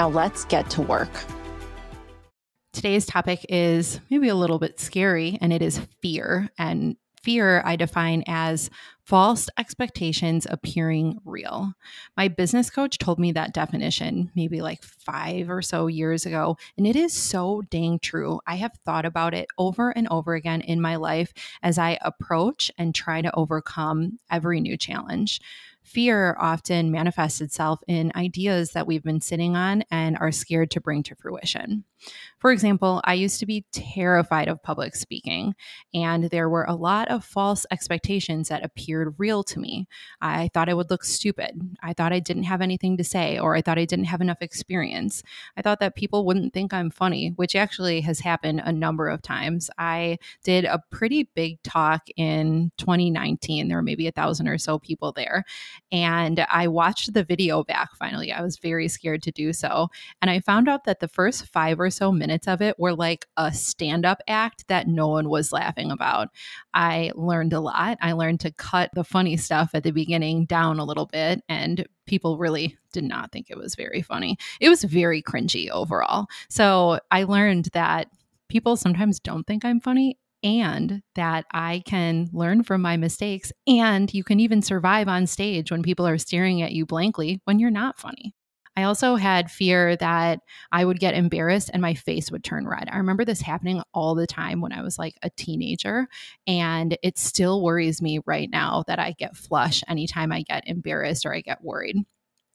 Now let's get to work. Today's topic is maybe a little bit scary, and it is fear. And fear I define as false expectations appearing real. My business coach told me that definition maybe like five or so years ago, and it is so dang true. I have thought about it over and over again in my life as I approach and try to overcome every new challenge. Fear often manifests itself in ideas that we've been sitting on and are scared to bring to fruition. For example, I used to be terrified of public speaking, and there were a lot of false expectations that appeared real to me. I thought I would look stupid. I thought I didn't have anything to say, or I thought I didn't have enough experience. I thought that people wouldn't think I'm funny, which actually has happened a number of times. I did a pretty big talk in 2019. There were maybe a thousand or so people there. And I watched the video back finally. I was very scared to do so. And I found out that the first five or so minutes of it were like a stand up act that no one was laughing about. I learned a lot. I learned to cut the funny stuff at the beginning down a little bit, and people really did not think it was very funny. It was very cringy overall. So I learned that people sometimes don't think I'm funny and that I can learn from my mistakes. And you can even survive on stage when people are staring at you blankly when you're not funny. I also had fear that I would get embarrassed and my face would turn red. I remember this happening all the time when I was like a teenager. And it still worries me right now that I get flush anytime I get embarrassed or I get worried.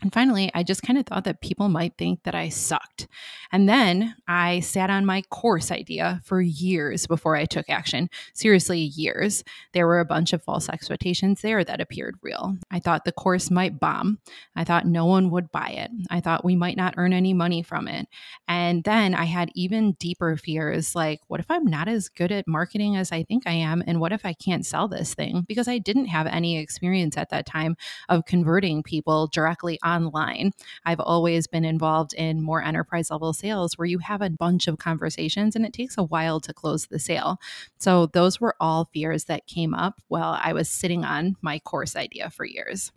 And finally, I just kind of thought that people might think that I sucked. And then I sat on my course idea for years before I took action. Seriously, years. There were a bunch of false expectations there that appeared real. I thought the course might bomb. I thought no one would buy it. I thought we might not earn any money from it. And then I had even deeper fears like, what if I'm not as good at marketing as I think I am? And what if I can't sell this thing? Because I didn't have any experience at that time of converting people directly online. I've always been involved in more enterprise level sales where you have a bunch of conversations and it takes a while to close the sale. So, those were all fears that came up while I was sitting on my course idea for years.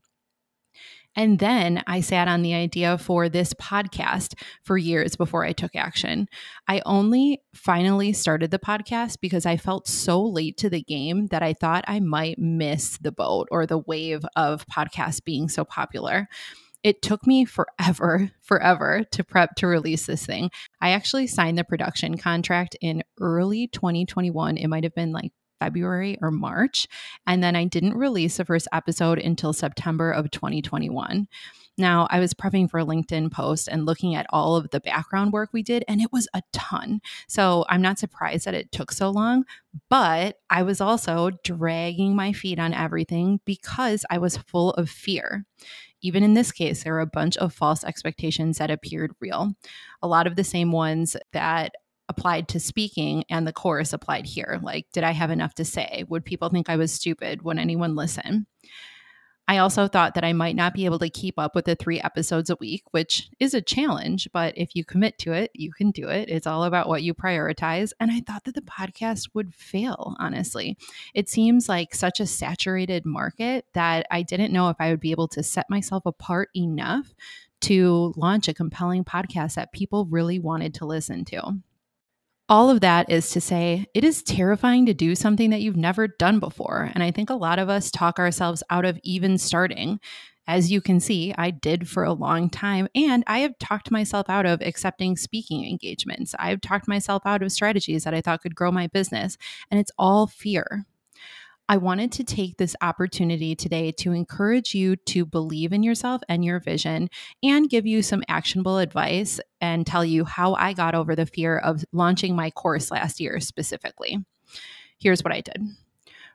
And then I sat on the idea for this podcast for years before I took action. I only finally started the podcast because I felt so late to the game that I thought I might miss the boat or the wave of podcasts being so popular it took me forever, forever to prep to release this thing. I actually signed the production contract in early 2021. It might have been like February or March. And then I didn't release the first episode until September of 2021. Now, I was prepping for a LinkedIn post and looking at all of the background work we did, and it was a ton. So I'm not surprised that it took so long, but I was also dragging my feet on everything because I was full of fear. Even in this case, there were a bunch of false expectations that appeared real. A lot of the same ones that applied to speaking and the course applied here. Like, did I have enough to say? Would people think I was stupid? Would anyone listen? I also thought that I might not be able to keep up with the three episodes a week, which is a challenge, but if you commit to it, you can do it. It's all about what you prioritize. And I thought that the podcast would fail, honestly. It seems like such a saturated market that I didn't know if I would be able to set myself apart enough to launch a compelling podcast that people really wanted to listen to. All of that is to say, it is terrifying to do something that you've never done before. And I think a lot of us talk ourselves out of even starting. As you can see, I did for a long time, and I have talked myself out of accepting speaking engagements. I've talked myself out of strategies that I thought could grow my business, and it's all fear. I wanted to take this opportunity today to encourage you to believe in yourself and your vision and give you some actionable advice and tell you how I got over the fear of launching my course last year specifically. Here's what I did.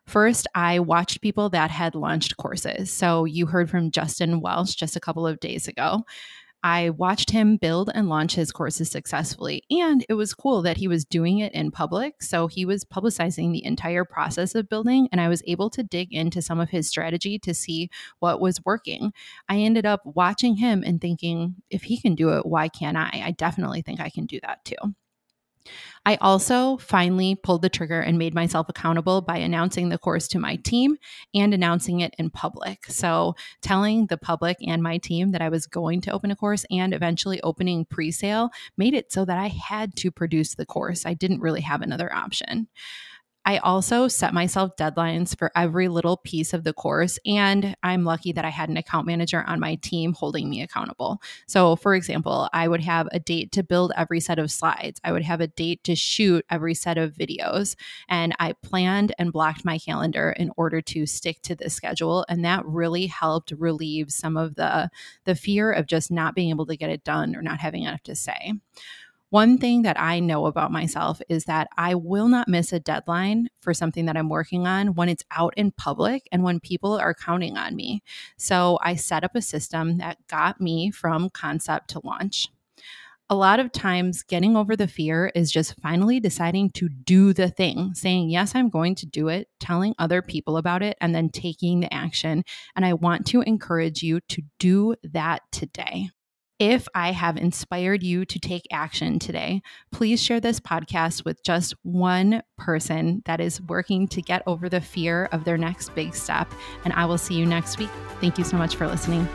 First, I watched people that had launched courses. So you heard from Justin Welsh just a couple of days ago. I watched him build and launch his courses successfully. And it was cool that he was doing it in public. So he was publicizing the entire process of building. And I was able to dig into some of his strategy to see what was working. I ended up watching him and thinking, if he can do it, why can't I? I definitely think I can do that too. I also finally pulled the trigger and made myself accountable by announcing the course to my team and announcing it in public. So, telling the public and my team that I was going to open a course and eventually opening pre sale made it so that I had to produce the course. I didn't really have another option. I also set myself deadlines for every little piece of the course, and I'm lucky that I had an account manager on my team holding me accountable. So, for example, I would have a date to build every set of slides, I would have a date to shoot every set of videos, and I planned and blocked my calendar in order to stick to the schedule. And that really helped relieve some of the, the fear of just not being able to get it done or not having enough to say. One thing that I know about myself is that I will not miss a deadline for something that I'm working on when it's out in public and when people are counting on me. So I set up a system that got me from concept to launch. A lot of times, getting over the fear is just finally deciding to do the thing, saying, Yes, I'm going to do it, telling other people about it, and then taking the action. And I want to encourage you to do that today. If I have inspired you to take action today, please share this podcast with just one person that is working to get over the fear of their next big step. And I will see you next week. Thank you so much for listening.